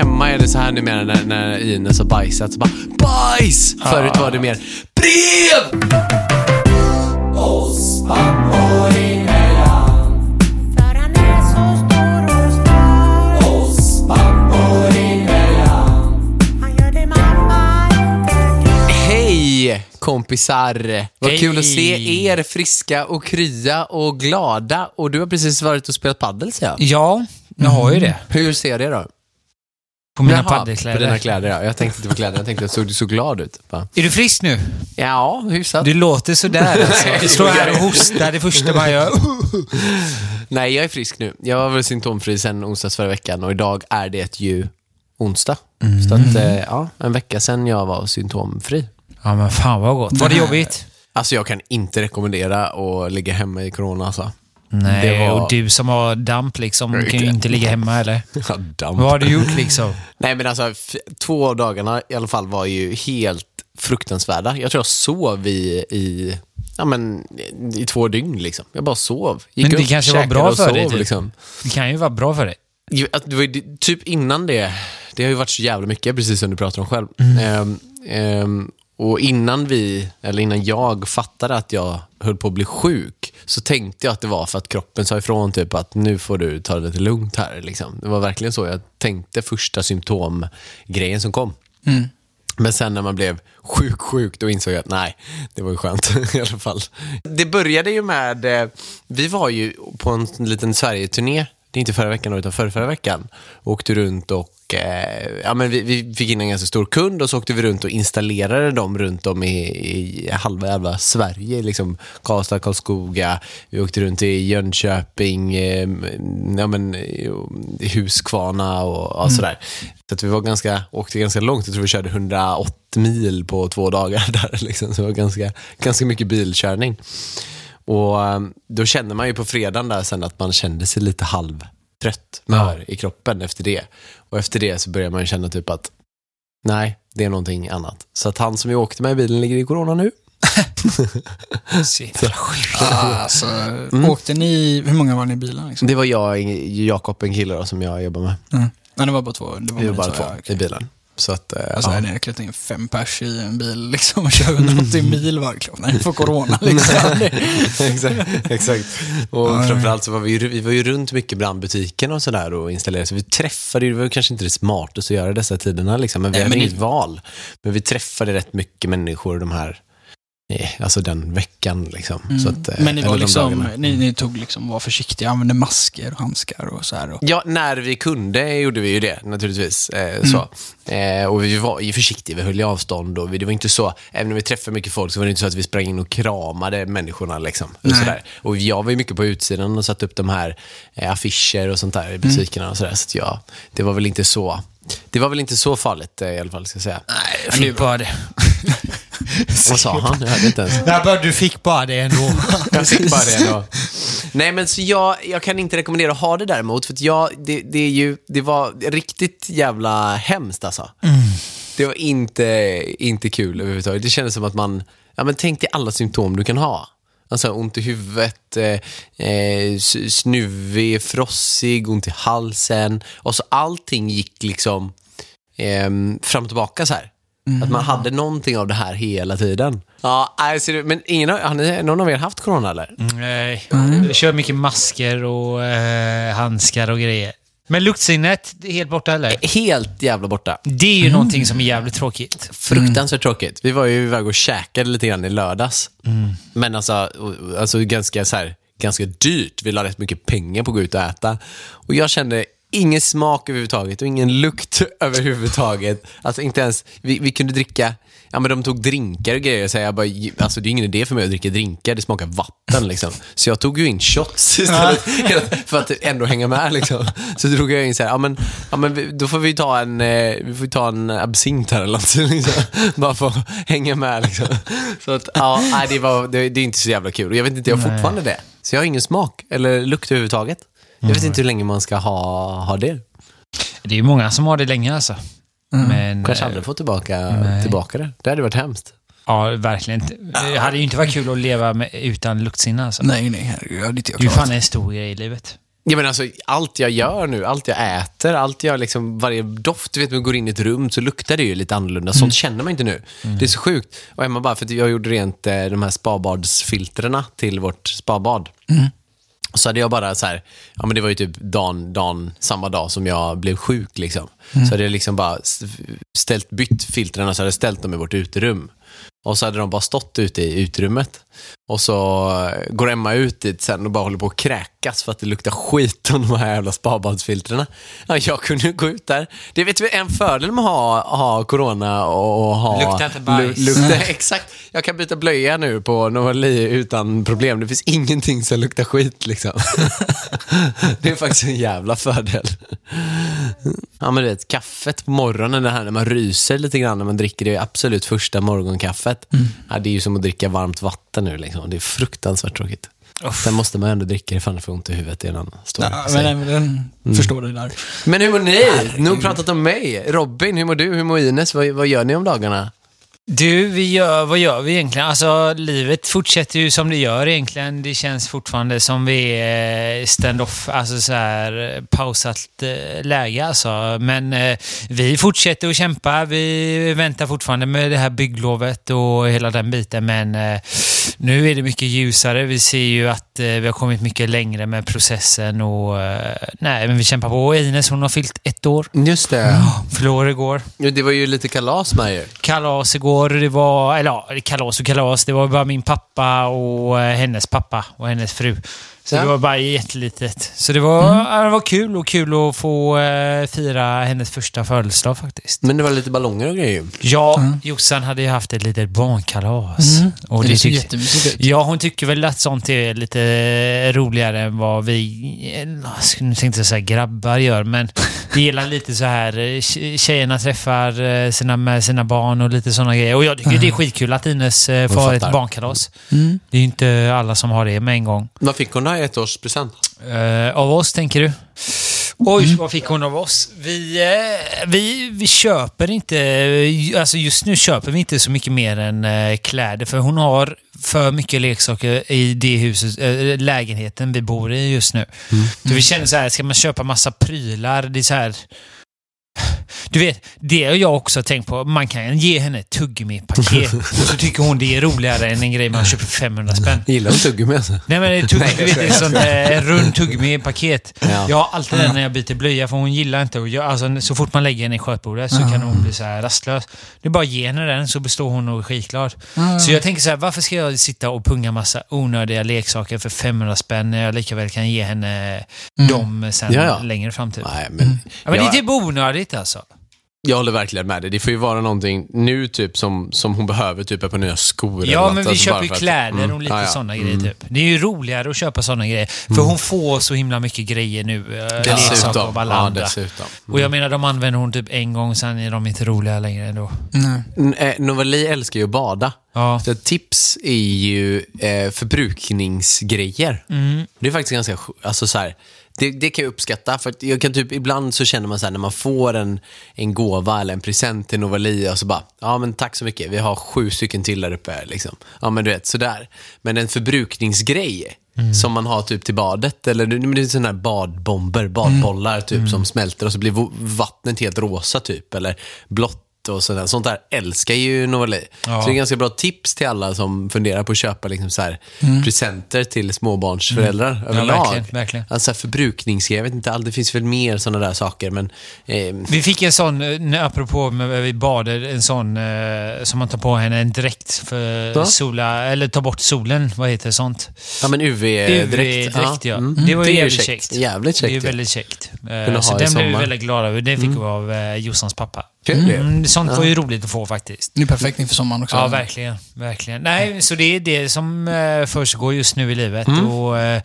hemma är det så här numera när, när Ines har bajsat. Så bara, bajs! Förut var det mer brev! För han är så stor och stark Han gör det mamma inte kan Hej kompisar! Vad Hej. kul att se er friska och krya och glada. Och du har precis varit och spelat padel ser jag. Ja, jag har ju det. Hur ser det då? På mina Jaha. På dina kläder ja. Jag tänkte inte på kläderna, jag tänkte att såg du så glad ut? Bara, Är du frisk nu? Ja, hyfsat. Du låter sådär alltså. Står här och hostar det första man gör. Nej, jag är frisk nu. Jag var väl symptomfri sen onsdags förra veckan och idag är det ju onsdag. Så att, eh, ja, en vecka sen jag var symptomfri. Ja men fan vad gott. Var det jobbigt? Alltså jag kan inte rekommendera att ligga hemma i corona alltså. Nej, Det var- och du som har damp liksom kan ju inte ligga hemma eller? Ja, damp. Vad har du gjort liksom? Nej men alltså, två av dagarna i alla fall var ju helt fruktansvärda. Jag tror jag sov i, i, ja, men, i två dygn liksom. Jag bara sov. Gick Men det upp, kanske var bra för sov, dig, typ. Liksom. Det kan ju vara bra för dig. Det var ju, typ innan det, det har ju varit så jävla mycket, precis som du pratar om själv. Mm. Ehm, ehm, och innan vi, eller innan jag fattade att jag höll på att bli sjuk, så tänkte jag att det var för att kroppen sa ifrån typ att nu får du ta det lite lugnt här. Liksom. Det var verkligen så jag tänkte första symptomgrejen som kom. Men sen när man blev sjuk, sjuk, då insåg jag att nej, det var ju skönt i alla fall. Det började ju med, eh, vi var ju på en liten Sverige-turné, det är inte förra veckan utan förra, förra veckan. Åkte runt och, eh, ja men vi, vi fick in en ganska stor kund och så åkte vi runt och installerade dem runt om i, i halva jävla Sverige. Liksom Karlstad, Karlskoga, vi åkte runt i Jönköping, eh, ja men i Huskvarna och ja, sådär. Så att vi var ganska, åkte ganska långt, jag tror vi körde 180 mil på två dagar där. Liksom. Så det var ganska, ganska mycket bilkörning. Och eh, då kände man ju på fredagen där sen att man kände sig lite halvtrött, mör i kroppen efter det. Och efter det så började man känna typ att nej, det är någonting annat. Så att han som vi åkte med i bilen ligger i corona nu. Så jävla sjukt. Alltså, åkte ni, hur många var ni i bilen? Liksom? Det var jag, Jakob, en kille då, som jag jobbar med. Mm. Nej, det var bara två. Det var Vi var bara två ja, okej. i bilen. Så att, eh, Alltså, ja. ja. ni har klätt in fem pers i en bil liksom, och kör 180 mil var klart när ni får corona. Liksom. exakt, exakt. Och Ja, framförallt så var vi, ju- vi var ju runt mycket bland butiken och sådär och installerade. Så vi träffade, det var kanske inte det smartaste att göra dessa tiderna liksom, men vi Nej, hade men inget val. Men vi träffade rätt mycket människor de här, eh, alltså den veckan liksom. Så att, eh, Mm. Men ni, var liksom, ni, ni tog liksom, var försiktiga, använde masker och handskar och så här. Och, Ja, när vi kunde gjorde vi ju det naturligtvis. Eh, Mm. så. Eh, och vi var ju försiktiga, vi höll avstånd och vi, det var inte så, även om vi träffade mycket folk så var det inte så att vi sprang in och kramade människorna. Liksom, och, Nej. sådär. och jag var ju mycket på utsidan och satte upp de här eh, affischer och sånt där i butikerna och sådär. Så ja, det var väl inte så, det var väl inte så farligt eh, i alla fall, ska jag säga. Jag fick bara det. Vad sa han? Jag hörde inte ens. Jag bara, du fick bara det ändå. Jag fick bara det ändå. Nej, men så jag, jag kan inte rekommendera att ha det däremot, för att jag, det, det, är ju, det var riktigt jävla hemskt alltså. Det var inte, inte kul överhuvudtaget. Det kändes som att man, ja men tänk dig alla symptom du kan ha. Alltså ont i huvudet, eh, eh, snuvig, frossig, ont i halsen. Och så allting gick liksom ehm, fram och tillbaka så här. Att man hade någonting av det här hela tiden. Ja, du, men ingen, har, har ni, någon av er haft corona eller? Nej. Jag kör mycket masker och eh, handskar och grejer. Men luktsinnet, det är helt borta eller? Helt jävla borta. Det är ju någonting som är jävligt tråkigt. Fruktansvärt tråkigt. Vi var ju iväg och käkade lite grann i lördags. Men alltså, alltså ganska, så här, ganska dyrt. Vi la rätt mycket pengar på att gå ut och äta. Och jag kände ingen smak överhuvudtaget och ingen lukt överhuvudtaget. Alltså inte ens, vi, vi kunde dricka, ja men de tog drinkar och grejer. Så jag bara, alltså det är ingen idé för mig att dricka drinkar, det smakar vatten liksom. Så jag tog ju in shots istället för att ändå hänga med liksom. Så drog jag in så här, ja men, ja, men då får vi ta en, eh, vi får ta en absint här eller något, liksom. Bara för att hänga med liksom. Så att, ja, det, var, det, det är inte så jävla kul. Och jag vet inte, jag har fortfarande det. Så jag har ingen smak eller lukt överhuvudtaget. Jag vet inte hur länge man ska ha, ha det. Det är ju många som har det länge alltså. Men, Kanske eh, aldrig få tillbaka, nej. tillbaka det. Det hade varit hemskt. Ja, verkligen. Det hade ju inte varit kul att leva med, utan luktsinne alltså. Nej, nej, herregud. Jag hade inte jag Det är ju fan en stor grej i livet. Ja, men alltså, allt jag gör nu, allt jag äter, allt jag liksom, varje doft, du vet, man går in i ett rum så luktar det ju lite annorlunda. Sånt känner man inte nu. Det är så sjukt. Och Emma bara, för jag gjorde rent eh, de här spabadsfiltrerna till vårt spabad. Så hade jag bara så här, ja men det var ju typ dagen, dagen samma dag som jag blev sjuk liksom. Så hade jag liksom bara ställt, bytt filtrerna så hade jag ställt dem i vårt uterum. Och så hade de bara stått ute i utrymmet. Och så eh, går Emma ut dit sen och bara håller på att kräkas för att det luktar skit om de här jävla spabadsfiltrerna. Ja, jag kunde gå ut där. Det vet vi en fördel med att ha, ha corona och ha... Luktar inte bajs. lu- luktar, exakt. Jag kan byta blöja nu på Novali utan problem. Det finns ingenting som luktar skit liksom. det är faktiskt en jävla fördel. Ja, men du vet, kaffet på morgonen, det här när man ryser lite grann när man dricker det absolut första morgonkaffet. Ja, det är ju som att dricka varmt vatten nu. Liksom. Det är fruktansvärt tråkigt. Sen måste man ändå dricka ifall man får ont i huvudet. Det är en annan story. Ja, för men, men den förstår dig där. men hur mår ni? Nu har pratat om mig. Robin, hur mår du? Hur mår Ines? Vad, vad gör ni om dagarna? Du, vi gör, vad gör vi egentligen? Alltså, livet fortsätter ju som det gör egentligen. Det känns fortfarande som vi är stand-off, alltså så här pausat eh, läge alltså. Men eh, vi fortsätter att kämpa. Vi väntar fortfarande med det här bygglovet och hela den biten. Men eh, nu är det mycket ljusare. Vi ser ju att eh, vi har kommit mycket längre med processen och eh, nej, men vi kämpar på. Och Ines, hon har fyllt ett år. Just det. Förlorade igår Det var ju lite kalas med er. kalas igår. Det var, eller ja, kalas och kalas. Det var bara min pappa och eh, hennes pappa och hennes fru. Så Ja. det var bara jättelitet. Så det var, ja, det var kul och kul att få eh, fira hennes första födelsedag faktiskt. Men det var lite ballonger och grejer. Ja, Jossan hade ju haft ett litet barnkalas. Och det det tyckte, jättemysigt. Ja, hon tycker väl att sånt är lite roligare än vad vi, nu tänkte jag säga grabbar gör, men det gillar lite så här, eh, tje- tjejerna träffar eh, sina, med sina barn och lite sådana grejer. Och jag tycker det är skitkul att Ines eh, får ha ett barnkalas. Det är ju inte alla som har det med en gång. Vad fick hon då i ettårspresent? Eh, av oss, tänker du? Oj, vad fick hon av oss? Vi, eh, vi, vi köper inte... eh, Alltså just nu köper vi inte så mycket mer än eh, kläder. För hon har för mycket leksaker i det huset, eh, lägenheten vi bor i just nu. Så vi känner så här, ska man köpa massa prylar? Det är så här... Du vet, det har jag också tänkt på. Man kan ge henne ett tuggummi-paket. och så tycker hon det är roligare än en grej man köper för 500 spänn. Gillar hon tuggummi alltså? Nej men tugg, du vet, är sånt eh, en rund tuggummi-paket. Ja. Jag har alltid den när jag byter blöja för hon gillar inte att alltså så fort man lägger henne i skötbordet så kan hon bli så här rastlös. Det är bara att ge henne den så består hon och är skitglad. Så jag tänker så här, varför ska jag sitta och punga massa onödiga leksaker för 500 spänn när jag lika väl kan ge henne dem sen längre fram typ. Nej, men, Ja, men det är typ onödigt alltså. jag håller verkligen med dig. Det får ju vara någonting nu typ som, som hon behöver, typ ett par nya skor eller Ja, något. men vi Alltså, köper ju för att- kläder Mm. och lite Ja, ja. sådana grejer typ. Det är ju roligare att köpa sådana grejer. För hon får så himla mycket grejer nu. eh, Dessutom. av alla Ja, dessutom. Och jag menar, de använder hon typ en gång, sen är de inte roliga längre ändå. Nej. Mm, eh, Novali älskar ju att bada. Ja. Så tips är ju eh, förbrukningsgrejer. Mm. Det är faktiskt ganska, alltså så här, det, det kan jag uppskatta. För jag kan typ, ibland så känner man så här när man får en, en gåva eller en present till Novali och så bara, ja men tack så mycket, vi har sju stycken till där uppe. Liksom. Ja men du vet, sådär. Men en förbrukningsgrej som man har typ till badet, eller det det är sådana här badbomber, badbollar typ som smälter och så blir vattnet helt rosa typ, eller blått och sådär. Sånt där älskar ju Novali. Ja. Så det är ganska bra tips till alla som funderar på att köpa liksom så här, presenter till småbarnsföräldrar överlag. verkligen, verkligen. Alltså förbrukningsgrejer, jag vet inte, det finns väl mer sådana där saker, men eh, Vi fick en sån, eh, apropå med, vi badade, en sån eh, som man tar på henne, en dräkt för Ja. sola, eller ta bort solen, vad heter sånt? ja men UV-dräkt. UV-dräkt, ja. Mm. Det var ju jävligt käckt. Jävligt Det är käckt. ju ja. väldigt käckt. Eh, Så den blev vi väldigt glada över. Det fick vi av eh, Jossans pappa. Kul. Mm, sånt var ju roligt att få faktiskt. Det är perfekt inför sommaren också. Ja, verkligen. verkligen. Nej, så det är det som eh, försiggår just nu i livet. Och eh,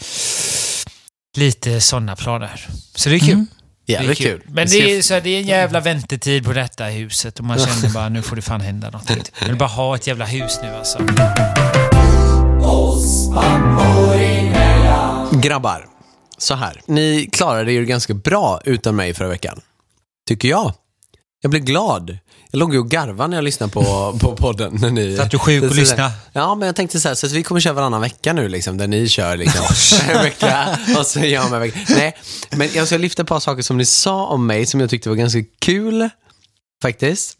lite sådana planer. Så det är kul. Mm. Det är kul. Men det är, så här, det är en jävla väntetid på detta huset och man känner bara nu får det fan hända något. Jag vill bara ha ett jävla hus nu alltså. Grabbar, så här. Ni klarade er ganska bra utan mig förra veckan. Tycker jag. Jag blev glad. jag låg ju och garvade när jag lyssnade på, på podden. När ni, Satt du sjuk och lyssnade? Ja, men jag tänkte så här, så vi kommer köra varannan vecka nu, liksom, där ni kör liksom, en vecka och så jag en vecka. Nej, men jag ska lyfta ett par saker som ni sa om mig som jag tyckte var ganska kul, faktiskt.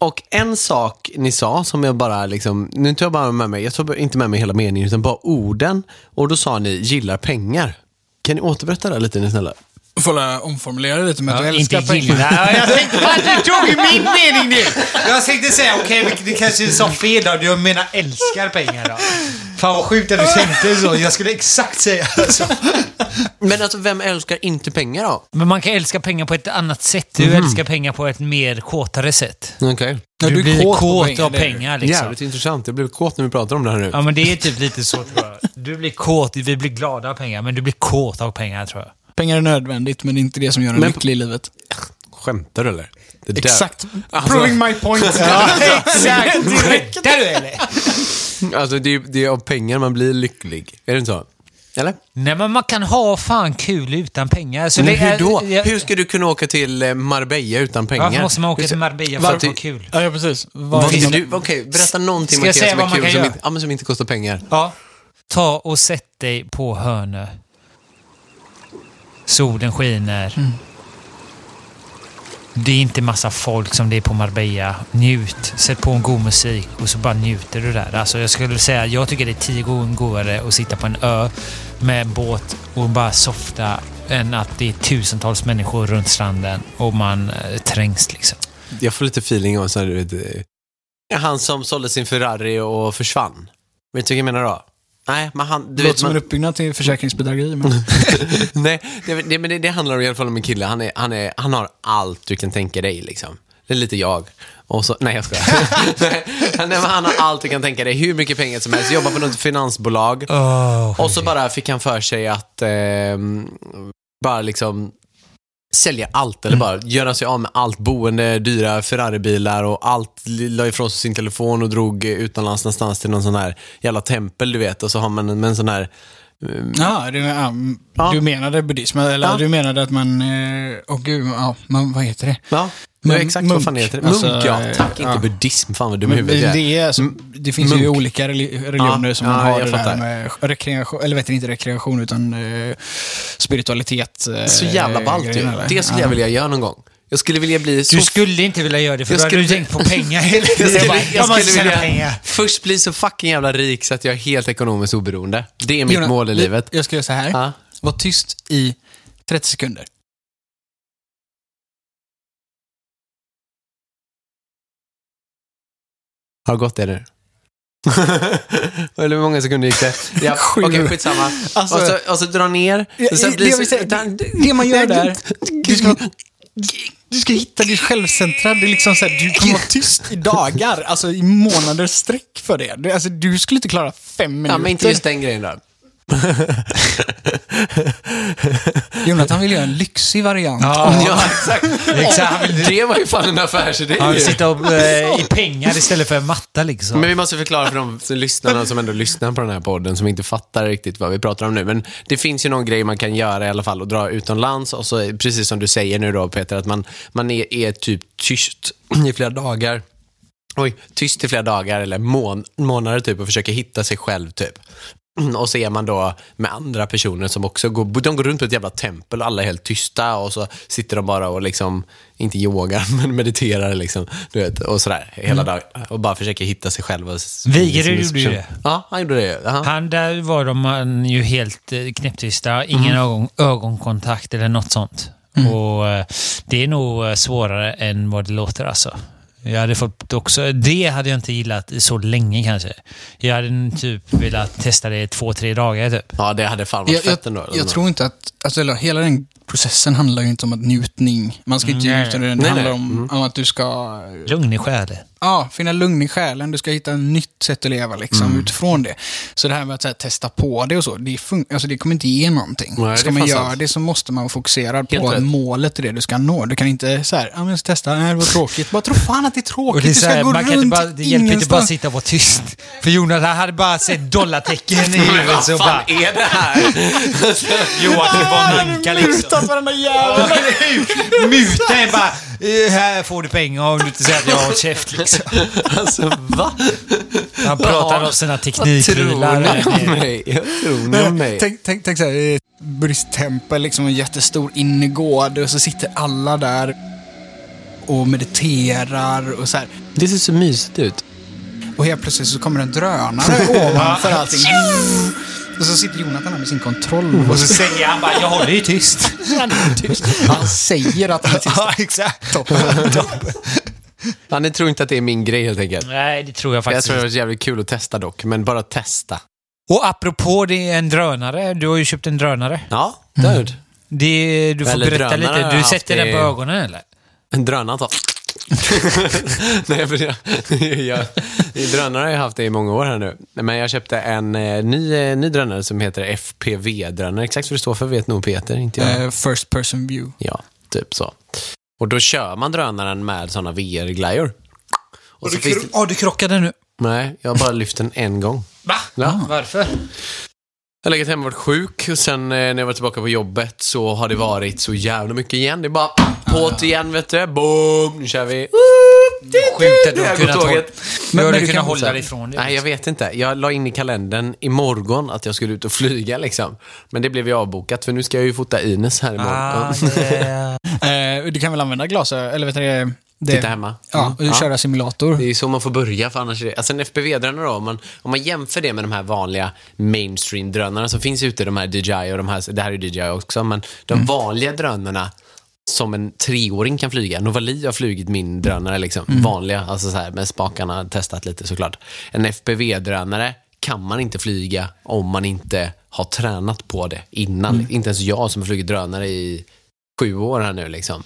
Och en sak ni sa som jag bara liksom, nu tar jag bara med mig, jag tar inte med mig hela meningen utan bara orden. Och då sa ni gillar pengar. Kan ni återberätta det lite, ni snälla? Får jag omformulera lite med att Ja, du inte älskar pengar. Ja, jag tänkte fan, du tog ju min mening nu! Jag tänkte säga, okej, okay, det kanske sa fel då. Du menar älskar pengar då. Fan vad sjukt att du tänkte så. Jag skulle exakt säga så. Men alltså, vem älskar inte pengar då? Men man kan älska pengar på ett annat sätt. Du älskar pengar på ett mer kåtare sätt. Okej. Ja, Du, du är blir kåt kåt, pengar, av det är du. pengar liksom. Jävligt intressant. Jag blev kåt när vi pratade om det här nu. Ja, men det är typ lite så tror jag. Du blir kåt, vi blir glada av pengar, men du blir kåt av pengar tror jag. Pengar är nödvändigt, men det är inte det som gör en Men- lycklig i livet. Skämtar du eller? Det där- Exakt. Alltså- Proving my point. exakt! Skämtar du eller? Alltså det är, det är av pengar man blir lycklig. Är det inte så? Eller? Nej, men man kan ha fan kul utan pengar. Så Men det är- hur då? jag- Hur ska du kunna åka till eh, Marbella utan pengar? Varför måste man åka till Marbella för att ha kul? Ja, ja, precis. Vad Vad vill du? Okej, berätta någonting Ska jag Mattias säga som är man kul kan som göra? inte, ja, men som inte kostar pengar. Ja. Ta och sätt dig på Hönö. Solen skiner. Mm. Det är inte massa folk som det är på Marbella. Njut. Sätt på en god musik och så bara njuter du där. Alltså jag skulle säga, jag tycker det är tio gånger godare att sitta på en ö med en båt och bara softa än att det är tusentals människor runt stranden och man eh, trängs liksom. Jag får lite feeling av så här, du vet, eh, han som sålde sin Ferrari och försvann. Vet du vad jag menar då? Nej, men han... Du Det vet, låter som man, en uppbyggnad till försäkringsbedrägeri. Men... Nej, det, det, men det, det handlar i alla fall om en kille. Han, är, han, är, han har allt du kan tänka dig. Liksom. Det är lite jag. Och så, nej, jag skojar. nej, han, nej, men han har allt du kan tänka dig. Hur mycket pengar som helst. Jobbar på något finansbolag. Och så bara fick han för sig att ehm, bara liksom sälja allt eller bara göra sig av med allt boende, dyra Ferraribilar och allt. La ifrån sig sin telefon och drog utomlands någonstans till någon sån här jävla tempel du vet. Och så har man en, en sån här Ja, det, ja, Ja. du menade buddhism, eller Ja. du menade att man, eh, åh gud, ja, man, vad heter det? Ja, Munk- ja exakt vad fan munk. heter det? Alltså, Munk, ja. Tack, ja. inte buddhism. Fan vad dum Men, jag är. det, är, alltså, det finns Munk. ju olika reli- religioner Ja, som ja, man har jag det där fattar. med rekreation, eller vet du, inte rekreation utan eh, spiritualitet. eh, Så jävla ballt ju. Det skulle Ja. jag vilja göra någon gång. Jag skulle vilja bli så... Du skulle inte vilja göra det för Jag då hade du skulle- tänkt på pengar hela jag tiden. skulle, bara, jag jag måste skulle vilja pengar. först bli så fucking jävla rik så att jag är helt ekonomiskt oberoende. Det är mitt Jonas, mål i livet. Jag ska göra så här. Ja. Var tyst i 30 sekunder. Har det gått det nu? Eller hur många sekunder gick det? Ja. Okej, skitsamma. Alltså- och, så, och så dra ner. Sen det, jag vill så- det, det man gör där, du ska, du ska hitta ditt självcentrad. Det är liksom så här, du kommer vara tyst i dagar, alltså i månader sträck för det. Du, alltså, du skulle inte klara fem minuter. Ja, men inte just den grejen då. Jonathan vill göra en lyxig variant. Ja, Ja, exakt. exakt. Det var ju fan en affärsidé. Ja, ju. sitta och, eh, i pengar istället för en matta liksom. Men vi måste förklara för de lyssnarna som ändå lyssnar på den här podden som inte fattar riktigt vad vi pratar om nu. Men det finns ju någon grej man kan göra i alla fall och dra utomlands och så precis som du säger nu då Peter, att man, man är, är typ tyst i flera dagar. Oj, tyst i flera dagar eller mån, månader typ och försöker hitta sig själv typ. Och så är man då med andra personer som också går, de går runt på ett jävla tempel och alla är helt tysta och så sitter de bara och liksom, inte yogar, men mediterar liksom. Du vet, och sådär hela dagen. Och bara försöker hitta sig själv. Vigerud gjorde ju det. Ja, han gjorde det. Ja. Han, där var de man ju helt eh, knäpptysta. Ingen ögon, ögonkontakt eller något sånt. Och eh, det är nog eh, svårare än vad det låter alltså. Jag hade fått också, det hade jag inte gillat så länge kanske. Jag hade typ velat testa det i två, tre dagar typ. ja, det hade fan varit Jag, jag, fett ändå. jag tror inte att, alltså, hela den processen handlar ju inte om att njutning. Man ska inte Nej. njuta, det Nej, nej. handlar om, om att du ska Lugn i själen. Ja, finna lugn i själen. Du ska hitta ett nytt sätt att leva liksom, Mm. utifrån det. Så det här med att här, testa på det och så, det, fun- alltså, det kommer inte ge någonting. Nej, ska man fan göra det så måste man Helt på rätt. målet i det du ska nå. Du kan inte så här, ja men testa, nej det var tråkigt. Bara tro fan att det är tråkigt, det, är du så ska här, gå kan inte runt bara, det hjälper inte bara att sitta och vara tyst. För Jonas han hade bara sett dollartecken i huvudet så bara... är det här? Joakim von Anka liksom. Mutat varenda jävel. Muta är bara eh, här får du pengar om du inte säger att jag har käft liksom. Alltså, va? Han pratar om sina Vad tror ni om mig? Jag tror ni om mig? Tänk, tänk, tänk så här, buddhisttempel, liksom en jättestor innergård och så sitter alla där och mediterar och så här. Det ser så mysigt ut. Och helt plötsligt så kommer en drönare ovanför allting. Och så sitter Jonathan här med sin kontroll. Och så säger han bara, jag håller ju tyst. Han är tyst. Han säger att han är tyst. Ja, exakt. Ja, ni tror inte att det är min grej helt enkelt. Nej, det tror jag Jag faktiskt tror det var jävligt kul att testa dock, men bara testa. Och apropå det är en drönare. Du har ju köpt en drönare. Ja, död. Det, du får Eller berätta har lite. jag Du sätter den i- på ögonen eller? En drönare tar. Nej, men jag, jag, drönare har jag haft det i många år här nu. Men jag köpte en eh, ny, eh, ny drönare som heter FPV-drönare. Exakt vad det står för vet nog Peter, inte jag. Eh, first person view. Ja, typ så. Och då kör man drönaren med sådana VR-glajjor. Och finns det... Ja, du krockade nu. Nej, jag har bara lyft den en gång. Va? Ja. Varför? Jag har legat hemma och varit sjuk och sen eh, när jag var tillbaka på jobbet så har det varit så jävla mycket igen. Det är bara på igen vet du. Boom, nu kör vi. Sjukt att du har kunnat hålla, men, Men- du kunnat hålla dig ifrån det. Nej, jag vet inte. Jag la in i kalendern imorgon att jag skulle ut och flyga liksom. Men det blev ju avbokat för nu ska jag ju fota Ines här imorgon. Ah, Ja. det- Eh, du kan väl använda glasögon, eller vet du det? Titta hemma. Ja, och Mm. köra simulator. Det är ju så man får börja, för annars är det... Alltså en FPV-drönare då, om man, om man jämför det med de här vanliga mainstream-drönarna som finns ute, de här DJI och de här, det här är DJI också, men de vanliga drönarna som en treåring kan flyga. Novali har flugit min drönare, liksom. vanliga, alltså så här, med spakarna, testat lite såklart. En FPV-drönare kan man inte flyga om man inte har tränat på det innan. Inte ens jag som har flugit drönare i sju år här nu liksom,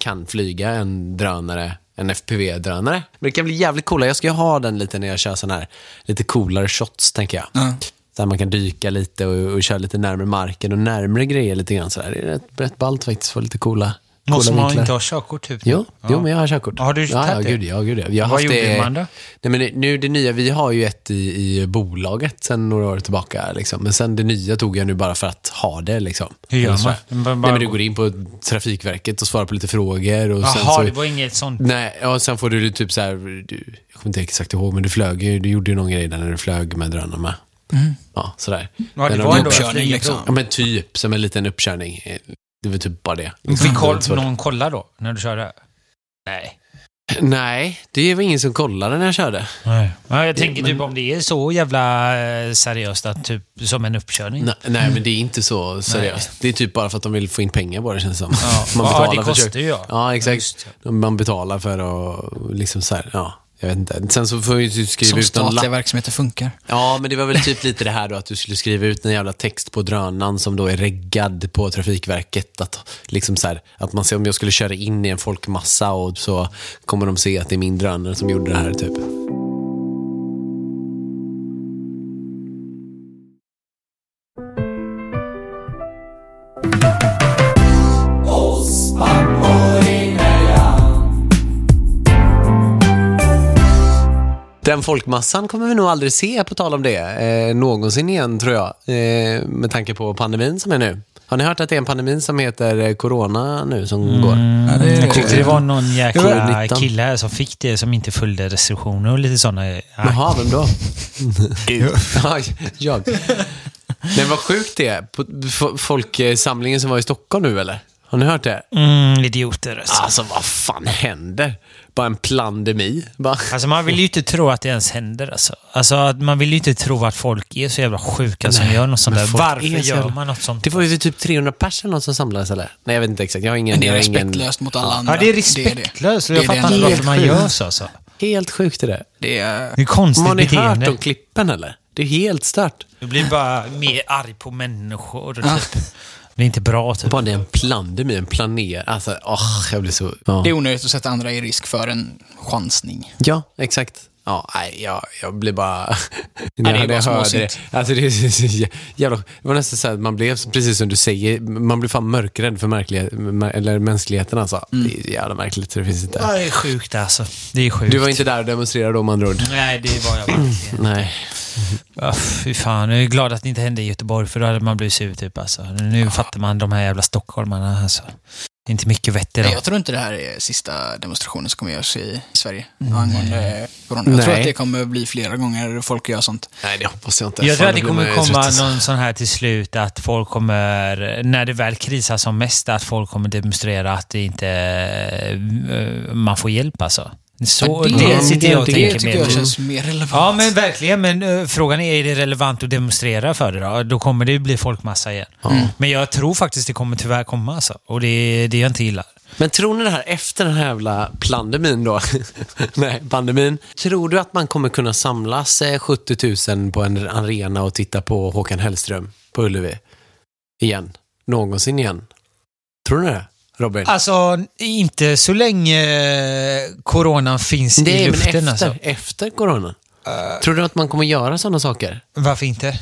kan flyga en drönare, en FPV-drönare. Men det kan bli jävligt coola. Jag ska ju ha den lite när jag kör sådana här lite coolare shots, tänker jag. Ja. Där man kan dyka lite och, och köra lite närmare marken och närmare grejer lite grann sådär. Det är rätt, rätt ballt faktiskt, få lite coola, Måste man inte ha körkort typ? Jo, Ja. jo, men jag har körkort. Har du ja, ja, det? gud, ja, gud, ja. Jag Vad gjorde det, man då? Nej, men det, nu det nya, vi har ju ett i, i bolaget sedan några år tillbaka. Liksom. Men sen det nya tog jag nu bara för att ha det. Liksom. Hur gör man? här. Man bara- Nej, men du går in på Trafikverket och svarar på lite frågor. Och sen Jaha, så, det var inget sånt. Nej, och sen får du typ så här, du, jag kommer inte exakt ihåg, men du flög ju, du gjorde ju någon grej där när du flög med drönaren med. Ja, sådär. Ja, det Men var ändå uppkörning, liksom. Ja, men typ, som en liten uppkörning. Det var typ bara det. Fick koll, Så- någon kolla då, när du körde? Nej. Nej, det var ingen som kollade när jag körde. Nej. Ja, jag tänker Men- typ om det är så jävla eh, seriöst att typ som en uppkörning. Nej, nej, men det är inte så seriöst. Det är typ bara för att de vill få in pengar på det känns det som. Ja. Ja, det kostar ju, ja. Ja, exakt. Man betalar för att liksom så här, ja. Jag vet inte. Sen så får du ju skriva Som ut statliga lapp. verksamheter funkar. Ja, men det var väl typ lite det här då att du skulle skriva ut en jävla text på drönaren som då är reggad på Trafikverket. Att, liksom så här, att man ser om jag skulle köra in i en folkmassa och så kommer de se att det är min drönare som gjorde det här typ. Den folkmassan kommer vi nog aldrig se, på tal om det, eh, någonsin igen tror jag. Eh, med tanke på pandemin som är nu. Har ni hört att det är en pandemi som heter eh, Corona nu som går? Ja, det är Jag tyckte det var någon jäkla Covid-19. kille här som fick det som inte följde restriktioner och lite sådana. Jaha, vem då? Ja, jag. Men vad sjukt det är. Folksamlingen som var i Stockholm nu eller? Har ni hört det? Mm, idioter alltså. Alltså vad fan händer? Bara en plandemi. Bara... Alltså man vill ju inte tro att det ens händer alltså. Alltså man vill ju inte tro att folk är så jävla sjuka som Nej, gör något sånt där. Varför gör jävla- man något sånt? Det var ju typ 300 personer något som samlades eller? Nej, jag vet inte exakt. Jag har ingen... Men det är har ingen... respektlöst mot alla andra. Ja, det är respektlöst. Det är Jag det. fattar Det inte det. varför man gör så alltså. Helt sjukt är det. Det är... Det är konstigt Har ni hört beteende. om klippen eller? Det är helt stört. Du blir bara mer arg på människor. Typ. Det är inte bra typ. Bara det är en plandemi, en planer. Alltså, åh, jag blir så... Ja. Det är onödigt att sätta andra i risk för en chansning. Ja, exakt. Ja, nej, jag, jag blir bara... det När är jag bara hörde det. Alltså, det, är så- så jä- jävla, det var nästan så att man blev, precis som du säger, man blir fan mörkrädd för märklighet, eller mänskligheten alltså. Mm. Det är jävla märkligt, så det finns inte. Ja, det är sjukt alltså. Det är sjukt. Du var inte där och demonstrerade med andra ord? Nej, det var jag verkligen. Nej. Ja, fy fan. Jag är glad att det inte hände i Göteborg för då hade man blivit sur typ alltså. Nu fattar man de här jävla stockholmarna alltså. Inte mycket vett Nej, idag. jag tror inte det här är sista demonstrationen som kommer göras i Sverige angående corona. Jag tror att det kommer bli flera gånger folk gör sånt. Nej, det hoppas jag inte. Jag tror att det kommer komma någon sån här till slut att folk kommer, när det väl krisar som mest, att folk kommer demonstrera att det inte, eh, man får hjälp alltså. Så, Ja, det, sitter jag och det tänker tycker jag på. känns mer relevant. Ja, men verkligen. Men eh, frågan är, är det relevant att demonstrera för det då? Då kommer det ju bli folkmassa igen. Men jag tror faktiskt det kommer tyvärr komma alltså. Och det är det jag inte gillar. Men tror ni det här efter den här jävla pandemin då? Nej, pandemin. Tror du att man kommer kunna samlas eh, 70 000 på en arena och titta på Håkan Hellström på Ullevi? Igen? Någonsin igen? Tror ni det? Robin? Alltså, inte så länge coronan finns i Nej, men luften efter, alltså. efter corona. Tror du att man kommer göra sådana saker? Varför inte?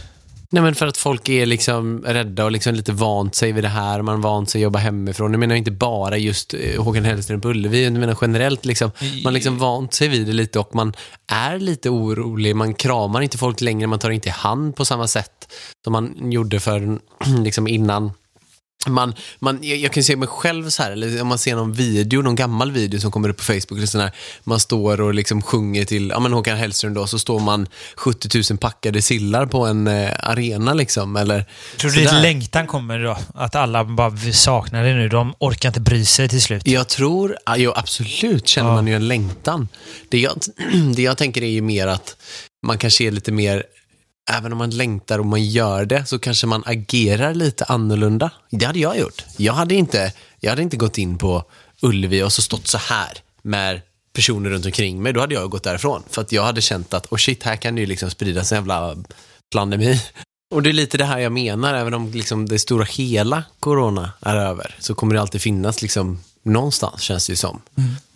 Nej, men för att folk är liksom rädda och liksom lite vant sig vid det här. Man vant sig att jobba hemifrån. Jag menar inte bara just eh, Håkan Hellström på Ullevi. Jag menar generellt. Liksom, man liksom vant sig vid det lite och man är lite orolig. Man kramar inte folk längre. Man tar inte hand på samma sätt som man gjorde för liksom innan. Man, man, jag, jag kan se mig själv så här, eller om man ser någon video, någon gammal video som kommer upp på Facebook, eller sån man står och liksom sjunger till ja, men Håkan Hellström då, så står man 70 000 packade sillar på en eh, arena liksom, eller Tror du sådär. längtan kommer då? Att alla bara saknar det nu? De orkar inte bry sig till slut. Jag tror, ja, absolut känner Ja. man ju en längtan. Det jag, det jag tänker är ju mer att man kanske är lite mer, även om man längtar och man gör det, så kanske man agerar lite annorlunda. Det hade jag gjort. Jag hade inte, jag hade inte gått in på Ullevi och så stått så här med personer runt omkring mig. Då hade jag gått därifrån. För att jag hade känt att, oh shit, här kan det ju liksom spridas en jävla pandemi. Och det är lite det här jag menar, även om liksom det stora hela corona är över, så kommer det alltid finnas liksom någonstans, känns det ju som.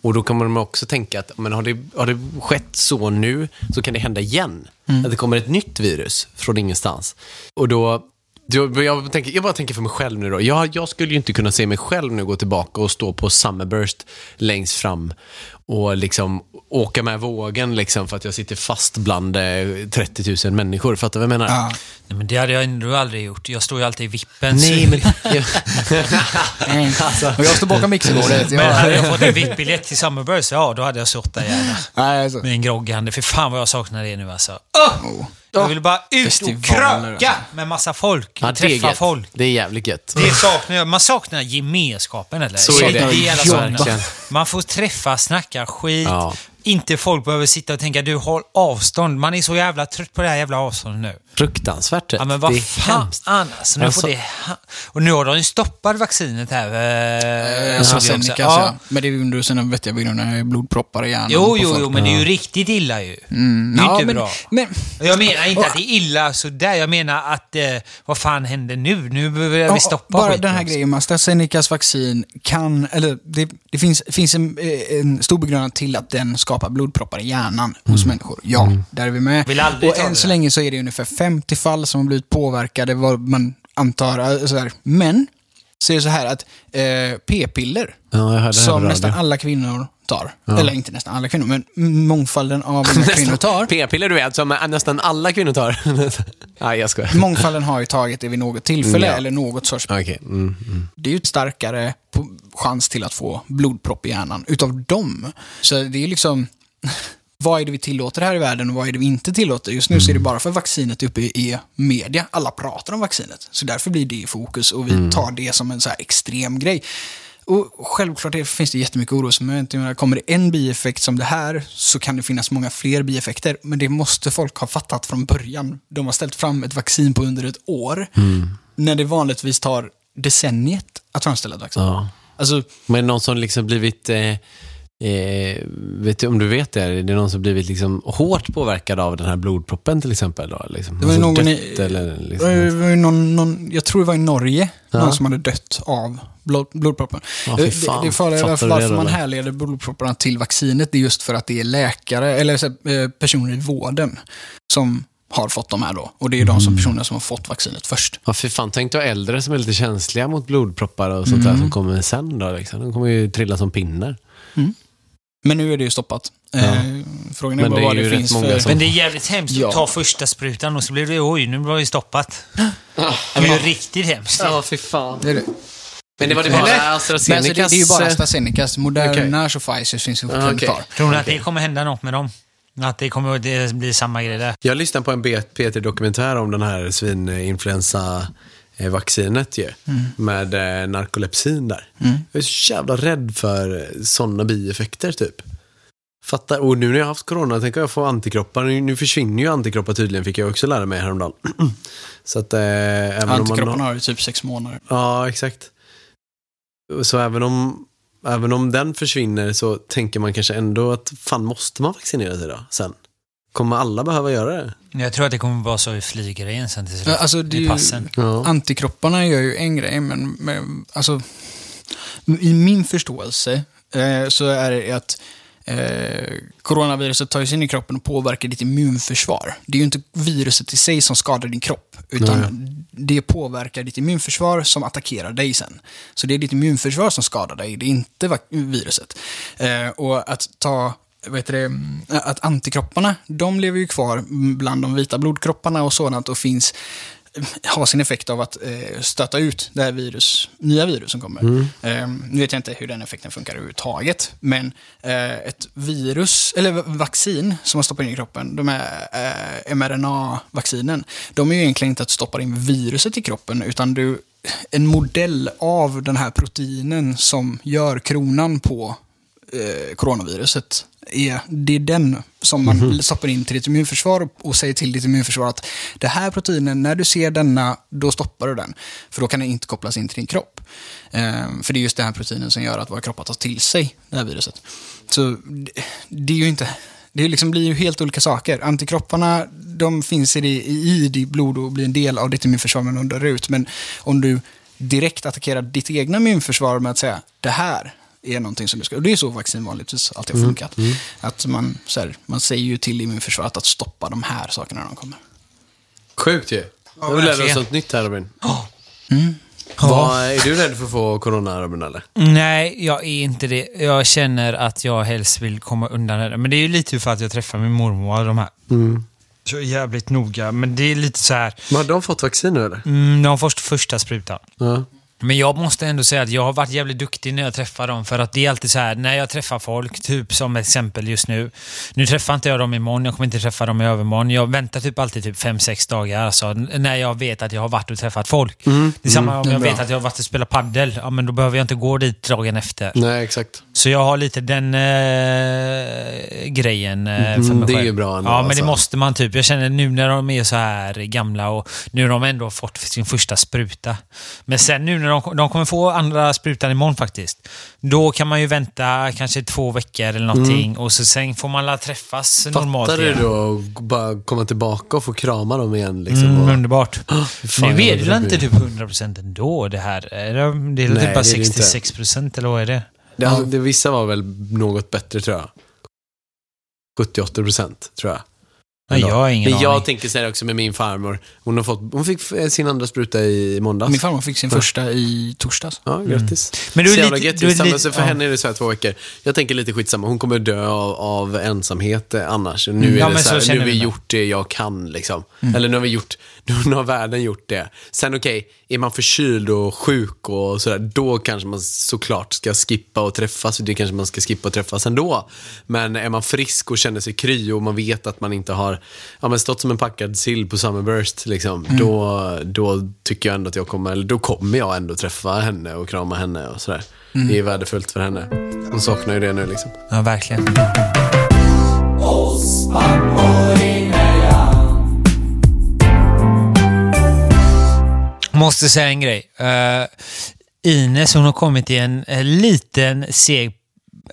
Och då kommer man också tänka att, men har det, har det skett så nu, så kan det hända igen. Att det kommer ett nytt virus från ingenstans. Och då jag, tänker, jag bara tänker för mig själv nu då. Jag, jag skulle ju inte kunna se mig själv nu gå tillbaka och stå på Summerburst längst fram och liksom åka med vågen liksom för att jag sitter fast bland eh, 30 000 människor. Fattar du vad jag menar? Ja. Nej, men det hade jag ändå aldrig gjort. Jag står ju alltid i vippen. Nej, men... Alltså. Och jag står bakom mixerbordet. Men hade Ja. jag fått en VIP-biljett till Summerburst, ja då hade jag suttit där gärna. Nej, alltså. Med en grogg i handen. För fan vad jag saknar det nu alltså. Oh. Jag vill bara ut och Festivaler, kröka alltså. med massa folk. ja, och det är träffa gött. folk. Det är jävligt gött. Det saknar jag. Man saknar gemenskapen eller? Så är det. är jävla Jobba. Man får träffa, snacka skit. Ja. Inte folk behöver sitta och tänka du håll avstånd. Man är så jävla trött på det här jävla avståndet nu. Fruktansvärt Ja men det vad är fan alltså, nu Alltså- får det... Och nu har de ju stoppat vaccinet här. Eh, också. AstraZeneca, Ja. ja. Men det är ju under sina vettiga byggnader, blodproppar i hjärnan Jo, jo, folk. jo, men det är ju riktigt illa ju. Det är ju Ja, inte men, bra. men, Jag menar inte att det är illa sådär. Jag menar att, eh, vad fan händer nu? Nu behöver vi stoppa Bara den här också. grejen med AstraZenecas vaccin kan, eller det, det finns, finns en, eh, en stor begrundan till att den skapar blodproppar i hjärnan hos människor. Ja, där är vi med. Vill aldrig och ta än det. så länge så är det ungefär 50 fall som har blivit påverkade, vad man antar. eh, Så här. Men, så är det så här att eh, p-piller, Ja, som nästan alla kvinnor tar, eller inte nästan alla kvinnor, men mångfalden av unga kvinnor tar, P-piller du vet, som nästan alla kvinnor tar. Nej, jag skojar. mångfalden har ju tagit det vid något tillfälle, Ja. eller något sorts Okej. Mm, mm. det är ju ett starkare chans till att få blodpropp i hjärnan utav dem. Så det är liksom, vad är det vi tillåter här i världen och vad är det vi inte tillåter? Just nu så är det bara för vaccinet uppe i media. Alla pratar om vaccinet, så därför blir det i fokus och vi tar det som en så extrem grej. Och självklart är, finns det jättemycket orosmoment. Kommer det en bieffekt som det här så kan det finnas många fler bieffekter. Men det måste folk ha fattat från början. De har ställt fram ett vaccin på under ett år. När det vanligtvis tar decenniet att framställa ett vaccin. Ja. Alltså, Men någon som liksom blivit, eh, eh, vet du om du vet det? Är det någon som blivit liksom hårt påverkad av den här blodproppen till exempel? Då? Liksom, det var ju Alltså någon dött i, eller det liksom. var ju någon, någon, jag tror det var i Norge, Ja. någon som hade dött av blod, blodproppen. Ja, det, det farliga Fattar varför, varför man härleder blodpropparna till vaccinet, det är just för att det är läkare, eller här, eh, personer i vården, som har fått de här då. Och det är de som Mm. personer som har fått vaccinet först. Ja, för fan, tänk då äldre som är lite känsliga mot blodproppar och sånt Mm. där som kommer sen då. Liksom. De kommer ju trilla som pinnar. Men nu är det ju stoppat. Eh, frågan är Men bara det är vad ju det finns många för... som- Men det är jävligt hemskt Ja. att ta första sprutan och så blir det oj, nu var det stoppat. Det är ju riktigt hemskt. fy fan. Det är det. Men det var det bara Men alltså, det, AstraZenecas... det är ju bara AstraZenecas. Modernas och Pfizers finns ju fortfarande okej. kvar. Tror ni att det kommer hända något med dem? Att det kommer det blir samma grej där? Jag lyssnade på en P3-dokumentär om den här svininfluensa-vaccinet ju. Med eh, narkolepsin där. Jag är så jävla rädd för sådana bieffekter typ. Fattar. Och nu när jag har haft corona tänker jag få antikroppar. Nu, försvinner ju antikroppar tydligen, fick jag också lära mig häromdagen. Så att... Eh, även om man Antikropparna har ju typ sex månader. Ja, exakt. Så även om, även om den försvinner så tänker man kanske ändå att fan måste man vaccinera sig då sen? Kommer alla behöva göra det? Jag tror att det kommer vara så i flyggrejen sen till slut. Ja, Alltså, det är I ju, passen. Ja. Antikropparna gör ju en grej, men, men alltså, i min förståelse eh, så är det att eh, coronaviruset tar sig in i kroppen och påverkar ditt immunförsvar. Det är ju inte viruset i sig som skadar din kropp, utan Nej. det påverkar ditt immunförsvar som attackerar dig sen. Så det är ditt immunförsvar som skadar dig, det är inte viruset. Eh, och att ta vad heter det, mm, att antikropparna, de lever ju kvar bland de vita blodkropparna och sådant och finns har sin effekt av att eh, stöta ut det här virus, nya virus som kommer. Eh, nu vet jag inte hur den effekten funkar överhuvudtaget, men eh, ett virus, eller va- vaccin som man stoppar in i kroppen, de här eh, mRNA-vaccinen, de är ju egentligen inte att stoppa in viruset i kroppen, utan du, en modell av den här proteinen som gör kronan på eh, coronaviruset. Är, det är den som man stoppar in till ditt immunförsvar och, säger till ditt immunförsvar att det här proteinen, när du ser denna, då stoppar du den. För då kan den inte kopplas in till din kropp. Eh, för det är just den här proteinen som gör att våra kroppar tar till sig det här viruset. Så det, det är ju inte... Det liksom blir ju helt olika saker. Antikropparna, de finns i, det, i ditt blod och blir en del av ditt immunförsvar men under ut. Men om du direkt attackerar ditt egna immunförsvar med att säga det här är någonting som du ska... Och det är så vaccin vanligtvis alltid har funkat. Att man, så här, man säger ju till immunförsvaret att stoppa de här sakerna när de kommer. Sjukt ju. Jag vill lära oss verkligen. något nytt här Robin. Mm. Vad, är du rädd för att få corona Robin eller? Nej, jag är inte det. Jag känner att jag helst vill komma undan det. Men det är ju lite för att jag träffar min mormor och de här. Så jag är jävligt noga. Men det är lite så här. Men har de fått vaccin nu eller? Mm, de har först första sprutan. Ja. Men jag måste ändå säga att jag har varit jävligt duktig när jag träffar dem. För att det är alltid så här, när jag träffar folk, typ som exempel just nu. Nu träffar inte jag dem imorgon, jag kommer inte träffa dem i övermorgon. Jag väntar typ alltid typ 5-6 dagar, alltså, när jag vet att jag har varit och träffat folk. Det är samma om det är jag vet att jag har varit och spelat paddel. Ja, men då behöver jag inte gå dit dagen efter. Nej, exakt. Så jag har lite den eh, grejen eh, för Mm, mig det är själv. ju bra ändå, Ja, men alltså. det måste man typ. Jag känner nu när de är så här gamla och nu har de ändå fått sin första spruta. Men sen nu när de, de kommer få andra sprutan imorgon faktiskt. Då kan man ju vänta kanske två veckor eller någonting och så sen får man la träffas normalt Fattar du då att bara komma tillbaka och få krama dem igen liksom? Mm, och... underbart. fan, nu jag är det väl inte typ 100% ändå det här? Är det, det är Nej, typ bara det är det inte. 66% eller vad är det? Det, alltså, det, vissa var väl något bättre tror jag. 70-80 procent tror jag. Nej, jag har ingen Men jag aning. tänker säga också med min farmor. Hon, har fått, hon fick sin andra spruta i måndags. Min farmor fick sin första i torsdags. Ja, grattis. Men du är Så jävla lite- gött. du är lite- så för ja. henne är det så här två veckor. Jag tänker lite skitsamma. Hon kommer dö av, av ensamhet eh, annars. Nu är Ja, det men så så här, nu känner har vi vi med. gjort det jag kan liksom. Eller nu har vi gjort, nu har världen gjort det. Sen okej, är man förkyld och sjuk och sådär, då kanske man såklart ska skippa och träffas. Det kanske man ska skippa och träffas ändå. Men är man frisk och känner sig kry och man vet att man inte har ja, men stått som en packad sill på Summerburst, liksom, då, då tycker jag ändå att jag kommer, eller då kommer jag ändå träffa henne och krama henne och sådär. Det är värdefullt för henne. Hon saknar ju det nu liksom. Ja, verkligen. Måste säga en grej. Uh, Ines, hon har kommit i en, eh, liten seg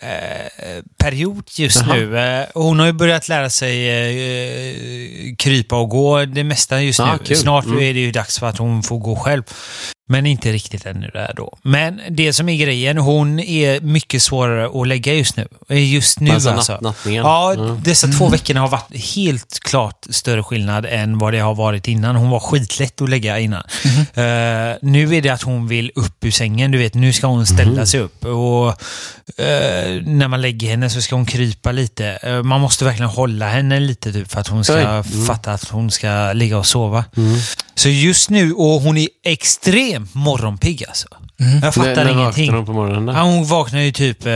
eh, period just Jaha. nu. Eh, hon har ju börjat lära sig eh, krypa och gå det mesta just Ah, nu. kul. Snart Mm. är det ju dags för att hon får gå själv. Men inte riktigt ännu där då. Men det som är grejen, hon är mycket svårare att lägga just nu. Eh, Just nu Alltså alltså. natt- nattningen. Ja, Ja. dessa två veckorna har varit helt klart större skillnad än vad det har varit innan. Hon var skitlätt att lägga innan. Eh, nu är det att hon vill upp ur sängen. Du vet, nu ska hon ställa sig upp. Och eh, När man lägger henne så ska hon krypa lite. Eh, man måste verkligen hålla henne lite typ, för att hon ska. Mm. fatta att hon ska ligga och sova. Så just nu, och hon är extremt extremt morgonpigg alltså. Jag fattar när, när ingenting. vaknar hon på morgonen? Ja, hon vaknar ju typ, eh,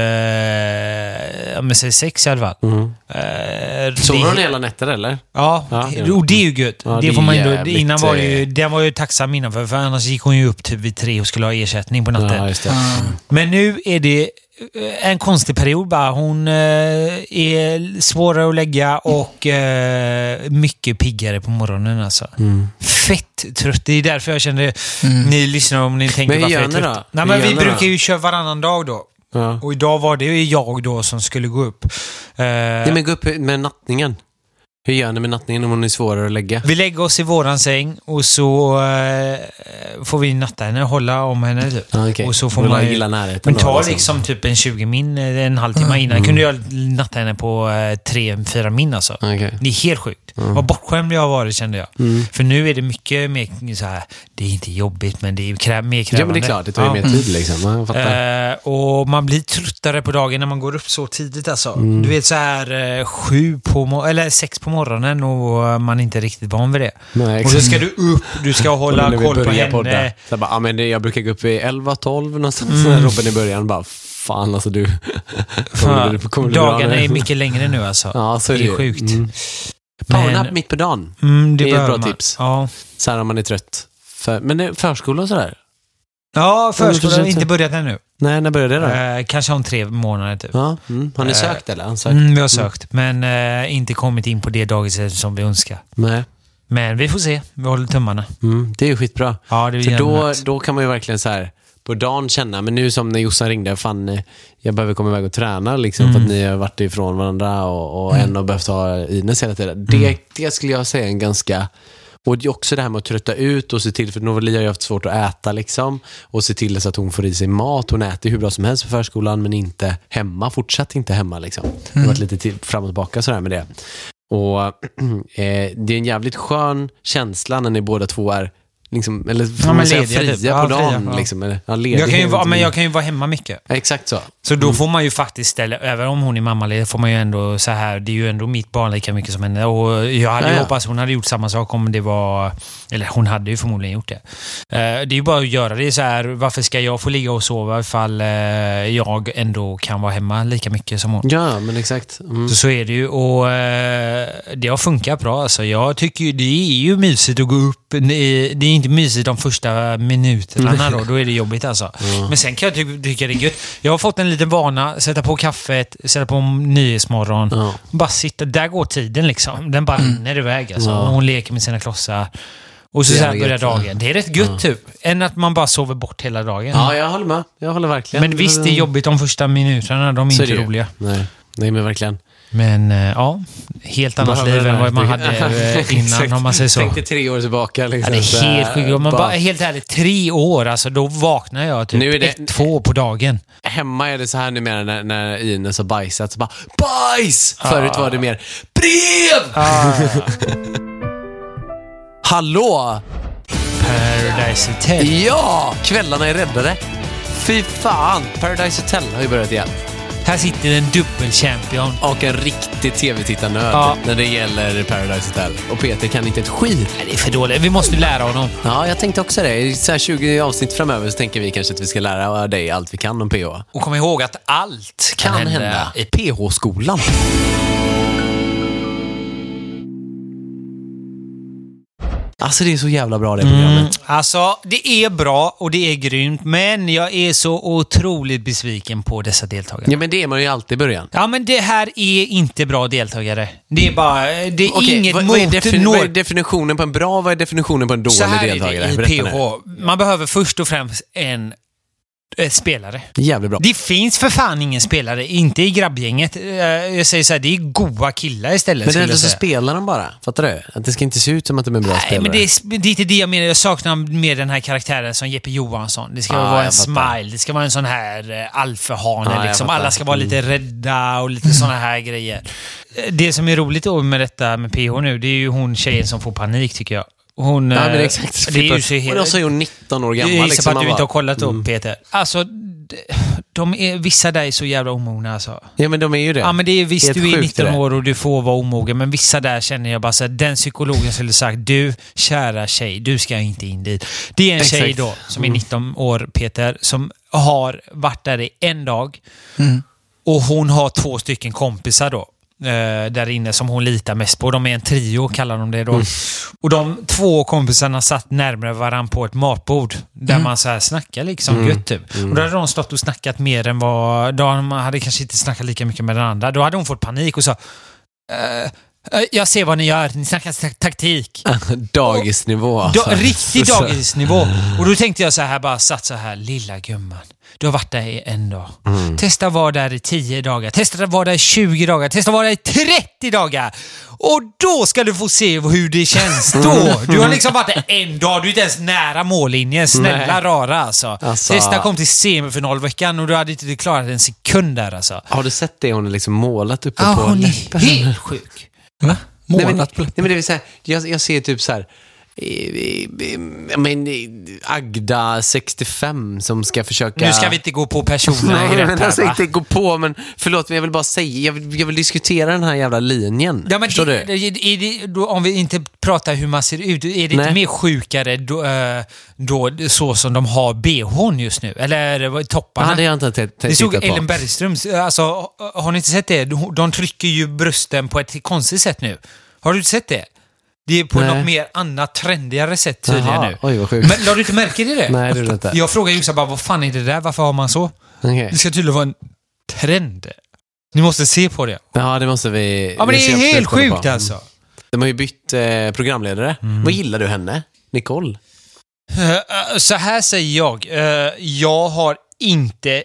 ja men säg sex i alla fall. Mm. Eh, Sover det- hon hela nätter eller? Ja, Ja, det och det är ju gött. Ja, det får man ändå, jävligt, innan var det ju, den var ju tacksam innan för, för annars gick hon ju upp typ vid tre och skulle ha ersättning på natten. Ja, just det. Men nu är det en konstig period bara. Hon eh, är svårare att lägga och eh, mycket piggare på morgonen alltså. Mm. Fett trött. Det är därför jag kände, ni lyssnar om ni tänker Men varför jag är trött. då? Nej, men vi brukar ju köra varannan dag då. Ja. Och idag var det ju jag då som skulle gå upp. Eh, Nej, men gå upp med nattningen. Hur gör ni med nattningen om hon är svårare att lägga? Vi lägger oss i våran säng och så eh, får vi natta henne och hålla om henne. Typ. Ja, okej. Och så får Hon man gillar närheten Men ta liksom. liksom typ en 20 min, eh, en halvtimme innan. Kunde jag natta henne på 3-4 min alltså. Okej. Det är helt sjukt. Vad bortskämd jag har varit kände jag. Mm. För nu är det mycket mer så här. det är inte jobbigt men det är krä, mer Ja, krävande. men det är klart. Det tar ju Ja. mer tid liksom. Ja, Jag fattar. Eh, och man blir tröttare på dagen när man går upp så tidigt alltså. Mm. Du vet så här eh, sju på eller sex på morgonen och man är inte riktigt van vid det. Nej, och så ska du upp, du ska hålla koll på henne. podda, Så jag, bara, ja, men det, jag brukar gå upp vid 11-12 någonstans. Mm. Robin i början bara, fan alltså du. Fan, det- kommer bra dagarna är mycket längre nu alltså. Ja, så är det det är ju. sjukt. Mm. Men- Powernap mitt på dagen. Mm, det Det är ett bra man. tips. Ja, Så här om man är trött. För, men förskola och sådär? Ja förskolan har inte börjat ännu. Nej, när började det då? Eh, kanske om tre månader typ. Ja, mm. Har ni Eh, sökt eller? Ansökt? Mm, vi har sökt, men eh, inte kommit in på det dagiset som vi önskar. Nej. Men vi får se. Vi håller tummarna. Mm, det är ju skitbra. Ja, det är För då, då kan man ju verkligen så här på dagen känna, men nu som när Jossan ringde, fan eh, jag behöver komma iväg och träna liksom för Mm. att ni har varit ifrån varandra och, och en har behövt ha Ines hela tiden. Det, Mm. det skulle jag säga är en ganska och det är också det här med att trötta ut och se till, för Novali har ju haft svårt att äta liksom. Och se till så att hon får i sig mat. Hon äter hur bra som helst på förskolan men inte hemma. Fortsatt inte hemma liksom. Det har varit lite till, fram och tillbaka sådär med det. Och eh, det är en jävligt skön känsla när ni båda två är liksom, eller men man säga fria typ. Ja, på dagen. fria, ja. Liksom, eller, ja, Jag kan, ju vara, men jag kan ju vara hemma mycket. Ja, Exakt så. Så då får man ju faktiskt ställa, även om hon är mammaledig, får man ju ändå så här, det är ju ändå mitt barn lika mycket som henne. Och jag hade ju hoppats hon hade gjort samma sak om det var, eller hon hade ju förmodligen gjort det. Eh, det är ju bara att göra det så här, varför ska jag få ligga och sova ifall eh, jag ändå kan vara hemma lika mycket som hon? Ja, men exakt. Mm. Så, så är det ju och eh, det har funkat bra. Alltså, jag tycker ju det är ju mysigt att gå upp. Det är, inte mysigt de första minuterna då. Då är det jobbigt alltså. Men sen kan jag ty tycka det är gött. Jag har fått en liten vana. Sätta på kaffet, sätta på Nyhetsmorgon. Ja. Bara sitta. Där går tiden liksom. Den bara rinner iväg alltså. Ja. Hon leker med sina klossar. Och så, så här börjar ja. dagen. Det är rätt gött typ. Än att man bara sover bort hela dagen. ja, jag håller med. Jag håller verkligen. Men visst, det är jobbigt de första minuterna. De är Så inte roliga. Nej. Nej, men verkligen. Men eh, ja, helt annat liv än vad man hade eh, innan om man säger så. Tänk dig tre år tillbaka. Ja, Liksom, det är helt sjukt. Om man bara- helt ärligt, tre år alltså, då vaknar jag typ Nu är det- ett, två på dagen. Hemma är det så här numera när, när Ines har bajsat, så bara bajs! Förut var det mer brev! Hallå! Paradise Hotel. Ja! Kvällarna är räddade. Fy fan! Paradise Hotel har ju börjat igen. Här sitter en dubbelchampion. Och en riktig tv-tittarnörd Ja. när det gäller Paradise Hotel. Och Peter kan inte ett skit. Nej, det är för dåligt. Vi måste lära honom. Ja, jag tänkte också det. I så här 20 avsnitt framöver så tänker vi kanske att vi ska lära dig allt vi kan om PH. Och kom ihåg att allt kan, Kan hända. hända i PH-skolan. Alltså det är så jävla bra det programmet. Mm, alltså, det är bra och det är grymt, men jag är så otroligt besviken på dessa deltagare. Ja men det är man ju alltid i början. Ja, men det här är inte bra deltagare. Det är bara... Det är Okej, inget vad, mot vad, är defin- vad är definitionen på en bra, vad är definitionen på en dålig Så här är deltagare? det i. PH. Man behöver först och främst en spelare. Jävligt bra. Det finns för fan ingen spelare, inte i grabbgänget. Eh, Jag säger så här, det är goa killar istället. Men det är ändå så säga. spelar de bara. Fattar du? Att det ska inte se ut som att de är bra Nej, spelare. men det är, det är inte det jag menar. Jag saknar mer den här karaktären som Jeppe Johansson. Det ska Ja, vara en smile. Det ska vara en sån här eh, alfahane. Jag liksom. Mm. Alla ska vara lite rädda och lite såna här grejer. Eh, Det som är roligt då med detta med PH nu, det är ju hon tjejen som får panik tycker jag. Hon... Ja, men eh, exakt. Det är ju så Och helt... då så är hon 19 år gammal. Jag gissar liksom. på att du inte har kollat upp Peter. Alltså, de är, vissa där är så jävla omogna alltså. Ja, men de är ju det. Ja, men det är visst, du är sjukt 19 det. år och du får vara omogen, men vissa där känner jag bara så här, den psykologen skulle sagt, du kära tjej, du ska inte in dit. Det är en tjej Exakt. då, som Mm. är 19 år, Peter, som har varit där i en dag. Mm. Och hon har två stycken kompisar då. Eh, där inne som hon litar mest på. De är en trio, kallar de det då. Mm. Och de två kompisarna satt närmare varandra på ett matbord. Där Mm. man så här snackar liksom gött typ. Och då hade de stått och snackat mer än vad... De hade kanske inte snackat lika mycket med den andra. Då hade hon fått panik och sa "Eh, eh, jag ser vad ni gör, ni snackar ta- taktik. Dagisnivå. Da, alltså. riktig Så- så- dagisnivå. Och då tänkte jag så här, bara satt så här, lilla gumman. Du har varit där i en dag. Mm. Testa att vara där i 10 dagar. Testa att vara där i 20 dagar. Testa att vara där i 30 dagar. Och då ska du få se hur det känns. Då! Du har liksom varit där en dag. Du är inte ens nära mållinjen. Snälla Nej. rara alltså. Alltså- Testa kom till semifinalveckan och du hade inte klarat en sekund där alltså. Har du sett det hon är liksom målat uppe Ja, på hon läppen? är helt sjuk. Va? Nej, men, Målat nej, men det vill säga, jag, jag ser typ så här. Eh, eh, Men, eh, Agda, 65, som ska försöka... Nu ska vi inte gå på personerna Nej, i men rätt här alltså va? inte gå på, men förlåt, men jag vill bara säga, jag vill, jag vill diskutera den här jävla linjen. Ja, men Förstår det, du? det, det, om vi inte pratar hur man ser ut, är det inte Nej. mer sjukare då, eh, då så som de har bhn just nu? Eller topparna? det har jag inte t- t- det tittat på. Ellen Bergströms, alltså, har ni inte sett det? De, trycker ju brösten på ett konstigt sätt nu. Har du inte sett det? Det är på Nej. något mer annat, trendigare sätt tydligen Jaha, nu. oj, vad sjukt. Men la du inte märke till det? Nej, det gjorde inte. Jag frågade Jossan bara, vad fan är det där? Varför har man så? Okej. Det ska tydligen vara en trend. Ni måste se på det. Ja, det måste vi... Ja, men det är helt sjukt på. alltså. De har ju bytt eh, programledare. Mm. Vad gillar du henne? Nicole? Eh, Så här säger jag. Eh, Jag har inte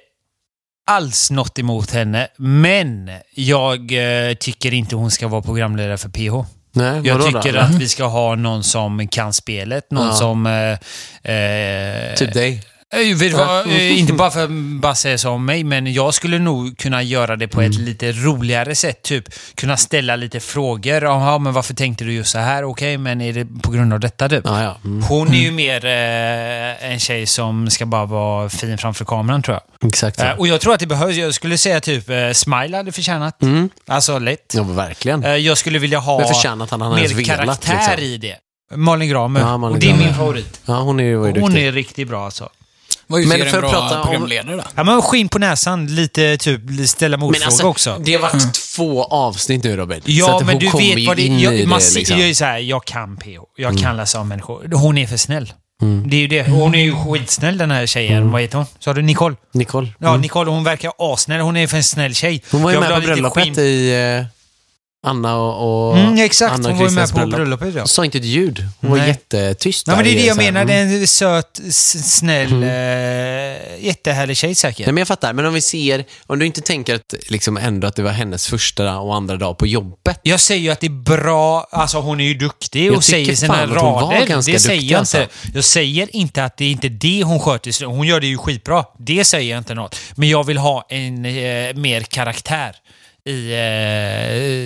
alls något emot henne, men jag eh, tycker inte hon ska vara programledare för PH. Nej, Jag tycker då? att vi ska ha någon som kan spelet, någon Ja. som... eh, eh, Typ dig. Eh, vad, eh, inte bara för att bara säga så om mig, men jag skulle nog kunna göra det på ett Mm. lite roligare sätt. Typ kunna ställa lite frågor. Jaha, men varför tänkte du just så här? Okej, men är det på grund av detta typ? Ja, ja. Mm. Hon är ju mer eh, en tjej som ska bara vara fin framför kameran tror jag. Exakt. Eh, och jag tror att det behövs. Jag skulle säga typ eh, Smile hade förtjänat. Mm. Alltså lätt. Ja, verkligen. Eh, jag skulle vilja ha mer velat, karaktär liksom. i det. Malin Gramer. Ja, Malin och det är Gramer. min favorit. Ja, hon är ju Hon är riktigt bra alltså. Vad Men utgör för en att bra prata om- programledare då? Ja, men skinn på näsan. Lite typ ställa motfråga Men alltså, också. det har varit två avsnitt nu Robert. Ja, men du vet ju vad det in jag, i man det, liksom. Jag är så här, jag kan PH. Jag kan läsa av människor. Hon är för snäll. Mm. Det är ju det. Hon är ju skitsnäll den här tjejen. Vad heter hon? Sa du Nicole? Nicole. Ja, Mm. Nicole. Hon verkar asnäll. Hon är för en snäll tjej. Hon var ju Jag med på bröllopet i eh, Anna och, och Mm, exakt. Anna och hon var ju med på bröllopet. Ja. Hon sa inte ett ljud. Hon var Nej. jättetyst. Nej, men det är det jag menar. Det Mm. är en söt, s- snäll, eh, jättehärlig tjej säkert. Nej, men jag fattar. Men om vi ser, om du inte tänker att, liksom ändå att det var hennes första och andra dag på jobbet. Jag säger ju att det är bra, alltså hon är ju duktig Jag och säger tycker sina fan att hon var rader. Det säger jag alltså. inte. Jag säger inte att det är inte det hon sköter. Hon gör det ju skitbra. Det säger jag inte något. Men jag vill ha en eh, mer karaktär i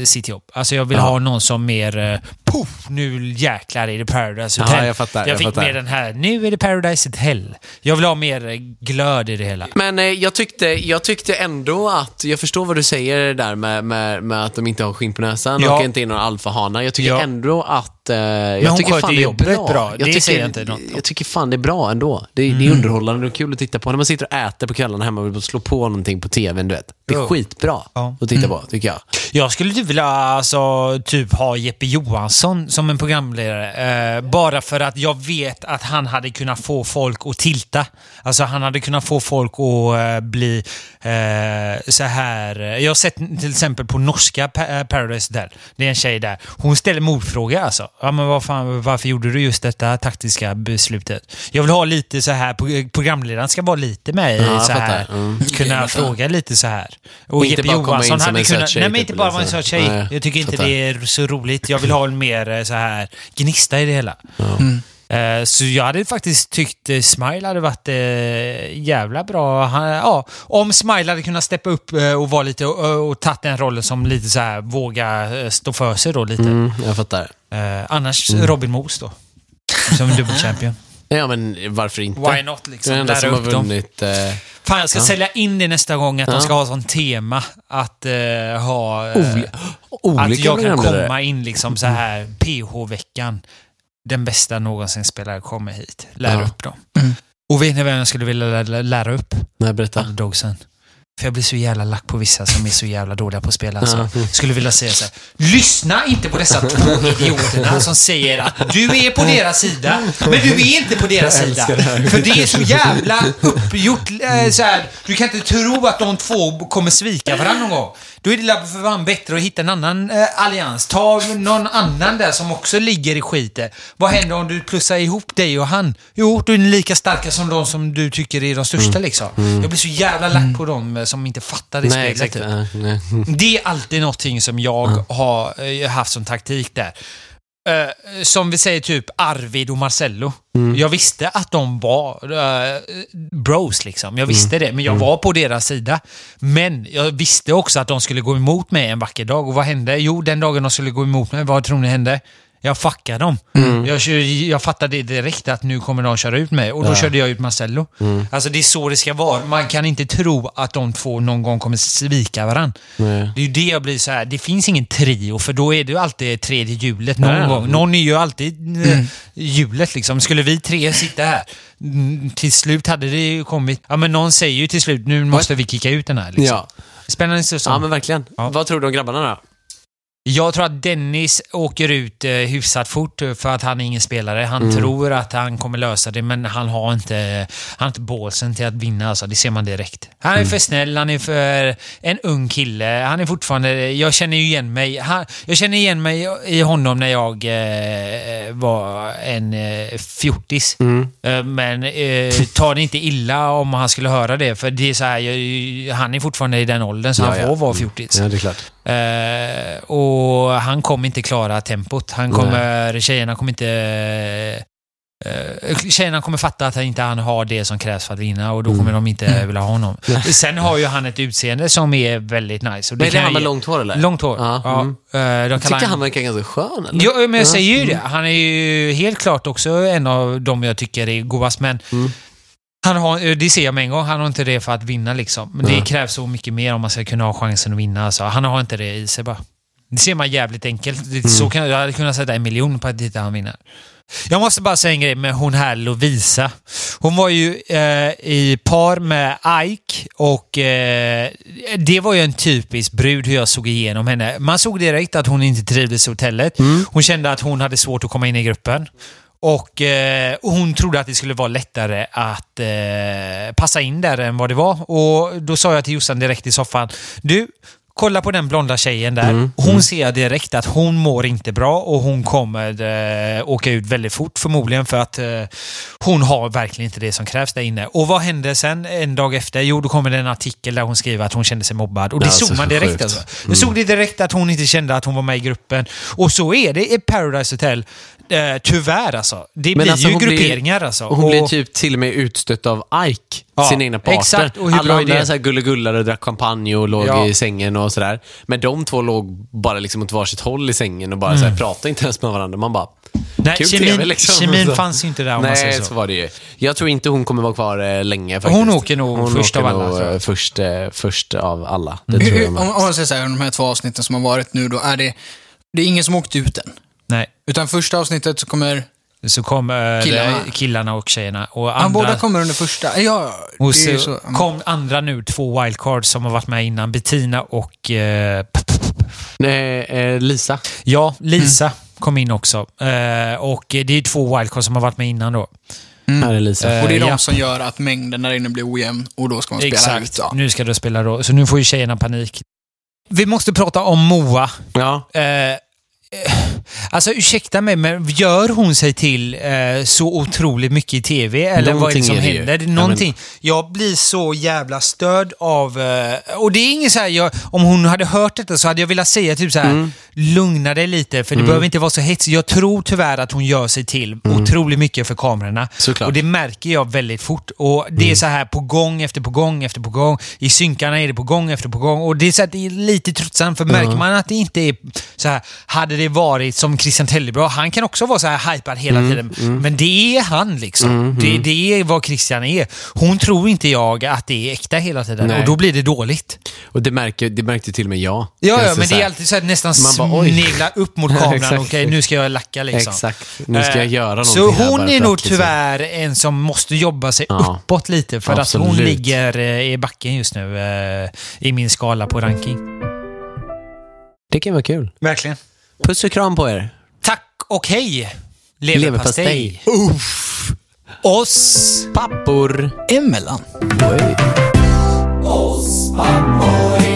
eh, sitt jobb. Alltså jag vill Ja. ha någon som mer, eh, poff, nu jäklar är det Paradise Ja, Hotel. jag fattar, Jag, jag fick fattar. mer den här, nu är det Paradise Hotel. Jag vill ha mer glöd i det hela. Men eh, jag, tyckte, jag tyckte ändå att, jag förstår vad du säger där med, med, med att de inte har skinn på näsan Ja. och inte är några alfahanar. Jag tycker Ja. ändå att... Eh, jag hon tycker fan det är jobbet bra. bra. Det Jag tycker, säger jag inte något. Jag tycker fan det är bra ändå. Det, det är underhållande och kul att titta på. När man sitter och äter på kvällarna hemma och vill slå på någonting på tvn, du vet. Det är Ja. skitbra Ja. att titta på, tycker jag. Jag skulle typ vilja alltså, typ ha Jeppe Johansson som en programledare. Eh, bara för att jag vet att han hade kunnat få folk att tilta. Alltså han hade kunnat få folk att eh, bli eh, så här. Jag har sett till exempel på norska Pa- eh, Paradise Hotel. Det är en tjej där. Hon ställer mordfrågor alltså. Ja, men vad fan, varför gjorde du just detta taktiska beslutet? Jag vill ha lite så här, pro- programledaren ska vara lite med i Ja, så här. Mm. Kunna fråga lite så här. Och Inte Jeppe bara komma in Johansson som hade en kunnat... Nej, men typ, inte bara vara en liksom. söt tjej. Nej, jag tycker inte fattar. det är så roligt. Jag vill ha en mer eh, så här gnista i det hela. Eh, Så jag hade faktiskt tyckt eh, Smile hade varit jävla bra. Han, ja, om Smile hade kunnat steppa upp och vara lite och, och tagit den rollen som lite så här våga stå för sig då lite. Mm, jag fattar. Annars Robin Moos då. Som dubbelchampion. Ja, men varför inte? Why not Det liksom? den enda som har upp dem. Fan, jag ska sälja in det nästa gång att de ska ha sån tema. Att eh, ha... Oli- olika att jag kan komma in liksom så här PH-veckan. Den bästa någonsin spelare kommer hit. Lär Ja. upp dem. Och vet ni vem jag skulle vilja lära, lära upp? Nej, berätta. Underdogsen. För jag blir så jävla lack på vissa som är så jävla dåliga på att spela. Alltså. Ja. Skulle vilja säga så här. Lyssna inte på dessa två idioterna som säger att du är på deras sida, men du är inte på deras sida. För det är så jävla uppgjort. Eh, så här. Du kan inte tro att de två kommer svika varandra någon gång. Då är det för fan bättre att hitta en annan eh, allians. Ta någon annan där som också ligger i skiten. Vad händer om du plussar ihop dig och han? Jo, då är ni lika starka som de som du tycker är de största liksom. Jag blir så jävla lack på dem eh, som inte fattar det Nej, spelet. exakt. typ. Nej, nej. Det är alltid någonting som jag har eh, haft som taktik där. Eh, som vi säger typ Arvid och Marcello. Jag visste att de var eh, bros liksom. Jag visste det, men jag var på deras sida. Men jag visste också att de skulle gå emot mig en vacker dag. Och vad hände? Jo, den dagen de skulle gå emot mig, vad tror ni hände? Jag fuckade dem. Jag, kör- jag fattade direkt att nu kommer de köra ut mig och då körde jag ut Marcello. Alltså det är så det ska vara. Man kan inte tro att de två någon gång kommer svika varandra. Nej. Det är ju det jag blir så här. det finns ingen trio för då är det ju alltid tredje hjulet någon Ja. gång. Någon är ju alltid eh, hjulet liksom. Skulle vi tre sitta här, mm, till slut hade det ju kommit, ja men någon säger ju till slut, nu måste vi kicka ut den här liksom. Ja. Spännande säsong. ja, men verkligen. Ja. Vad tror du om grabbarna då? Jag tror att Dennis åker ut eh, hyfsat fort eh, för att han är ingen spelare. Han Mm. tror att han kommer lösa det, men han har inte, han har inte bålsen till att vinna. Alltså. Det ser man direkt. Han är Mm. för snäll, han är för en ung kille. Han är fortfarande... Jag känner ju igen mig. Han, jag känner igen mig i honom när jag eh, var en eh, fjortis. Mm. Eh, men eh, ta det inte illa om han skulle höra det, för det är så här, jag, han är fortfarande i den åldern så Ja, han ja. får vara fjortis. Ja, det är klart. Eh, och han kommer inte klara tempot. Han kommer, tjejerna kommer inte... Uh, tjejerna kommer fatta att han inte han har det som krävs för att vinna och då kommer de inte vilja ha honom. Sen har ju han ett utseende som är väldigt nice. Och Men är det han med långt hår eller? Långt hår. Ja, Ja. mm. Eh, de Jag tycker han verkar ganska skön. Eller? Jo, men jag säger ju Mm. det. Han är ju helt klart också en av de jag tycker är godast, men Mm. Han har, det ser jag med en gång. Han har inte det för att vinna liksom. Men det krävs så mycket mer om man ska kunna ha chansen att vinna. Alltså. Han har inte det i sig bara. Det ser man jävligt enkelt. Det, Mm. så kan, jag hade kunnat sätta en miljon på att inte han vinner. Jag måste bara säga en grej med hon här Lovisa. Hon var ju eh, i par med Ike och eh, det var ju en typisk brud hur jag såg igenom henne. Man såg direkt att hon inte trivdes i hotellet. Hon kände att hon hade svårt att komma in i gruppen. Och eh, hon trodde att det skulle vara lättare att eh, passa in där än vad det var. Och då sa jag till Jossan direkt i soffan. Du, kolla på den blonda tjejen där. Hon ser direkt att hon mår inte bra och hon kommer eh, åka ut väldigt fort förmodligen för att eh, hon har verkligen inte det som krävs där inne. Och vad hände sen en dag efter? Jo, då kommer det en artikel där hon skriver att hon kände sig mobbad. Och det Ja, såg så man direkt sjukt. alltså. Jag såg det direkt att hon inte kände att hon var med i gruppen. Och så är det i Paradise Hotel. Eh, tyvärr alltså. Det Men blir alltså, ju hon blir- grupperingar alltså. Och hon blir typ till och med utstött av Ike, Ja, sin egna partner. exakt. Och hur Alla bra är andra det? så här gulligullare drack champagne och låg Ja. i sängen och sådär. Men de två låg bara liksom åt varsitt håll i sängen och bara Mm. så här, pratade inte ens med varandra. Man bara, Nej, kul kemin, TV liksom. kemin fanns ju inte där om man Nej, säger så. så. var det ju. Jag tror inte hon kommer vara kvar eh, länge faktiskt. Hon åker nog först av alla, nog, eh, Först, eh, först av alla. Det Hur- tror jag om, om man säger så här, de här två avsnitten som har varit nu då, är det, det är ingen som åkt ut än. Nej. Utan första avsnittet så kommer, Så kom eh, Killarna. killarna och tjejerna. Och ja, andra, båda kommer under första. Ja, och så, så. kom andra nu, två wildcards som har varit med innan. Bettina och... Eh, Nej, eh, Lisa. ja, Lisa kom in också. Eh, och det är två wildcards som har varit med innan då. Här är Lisa. Eh, Och det är de ja. som gör att mängden där inne blir ojämn och då ska man spela Exakt. ut. Ja. Nu ska du spela då. Så nu får ju tjejerna panik. Vi måste prata om Moa. ja. Eh, alltså ursäkta mig, men gör hon sig till eh, så otroligt mycket i TV? Eller vad är det Någonting som är det ju. händer? Ja, någonting. Jag blir så jävla störd av... Eh, och det är inget så här, jag, om hon hade hört detta så hade jag velat säga typ så här, Mm. lugna dig lite, för det behöver inte vara så hetsigt. Jag tror tyvärr att hon gör sig till otroligt mycket för kamerorna. Mm. Såklart. Mm. Och det märker jag väldigt fort. Och det är så här på gång efter på gång efter på gång. I synkarna är det på gång efter på gång. Och det är så att det är lite tröttsamt, för märker man att det inte är så här, hade hade det varit som Christian Tellebra. Han kan också vara så här hypad hela Mm, tiden. Men det är han liksom. Det, det är vad Christian är. Hon tror inte jag att det är äkta hela tiden. Nej. Och då blir det dåligt. Och det, märker, det märkte till och med jag. Ja, ja men det är alltid så här, nästan Man bara, oj. snegla upp mot Ja, kameran. exakt. Okej, nu ska jag lacka liksom. Exakt. Nu ska jag Eh, göra någonting Så hon är nog liksom- tyvärr en som måste jobba sig Ja. uppåt lite. För att hon Absolut. ligger eh, i backen just nu eh, i min skala på ranking. Det kan vara kul. Verkligen. Puss och kram på er. Tack och hej! Leverpastej. Uff. Oss. Pappor. Emellan. Oss pappor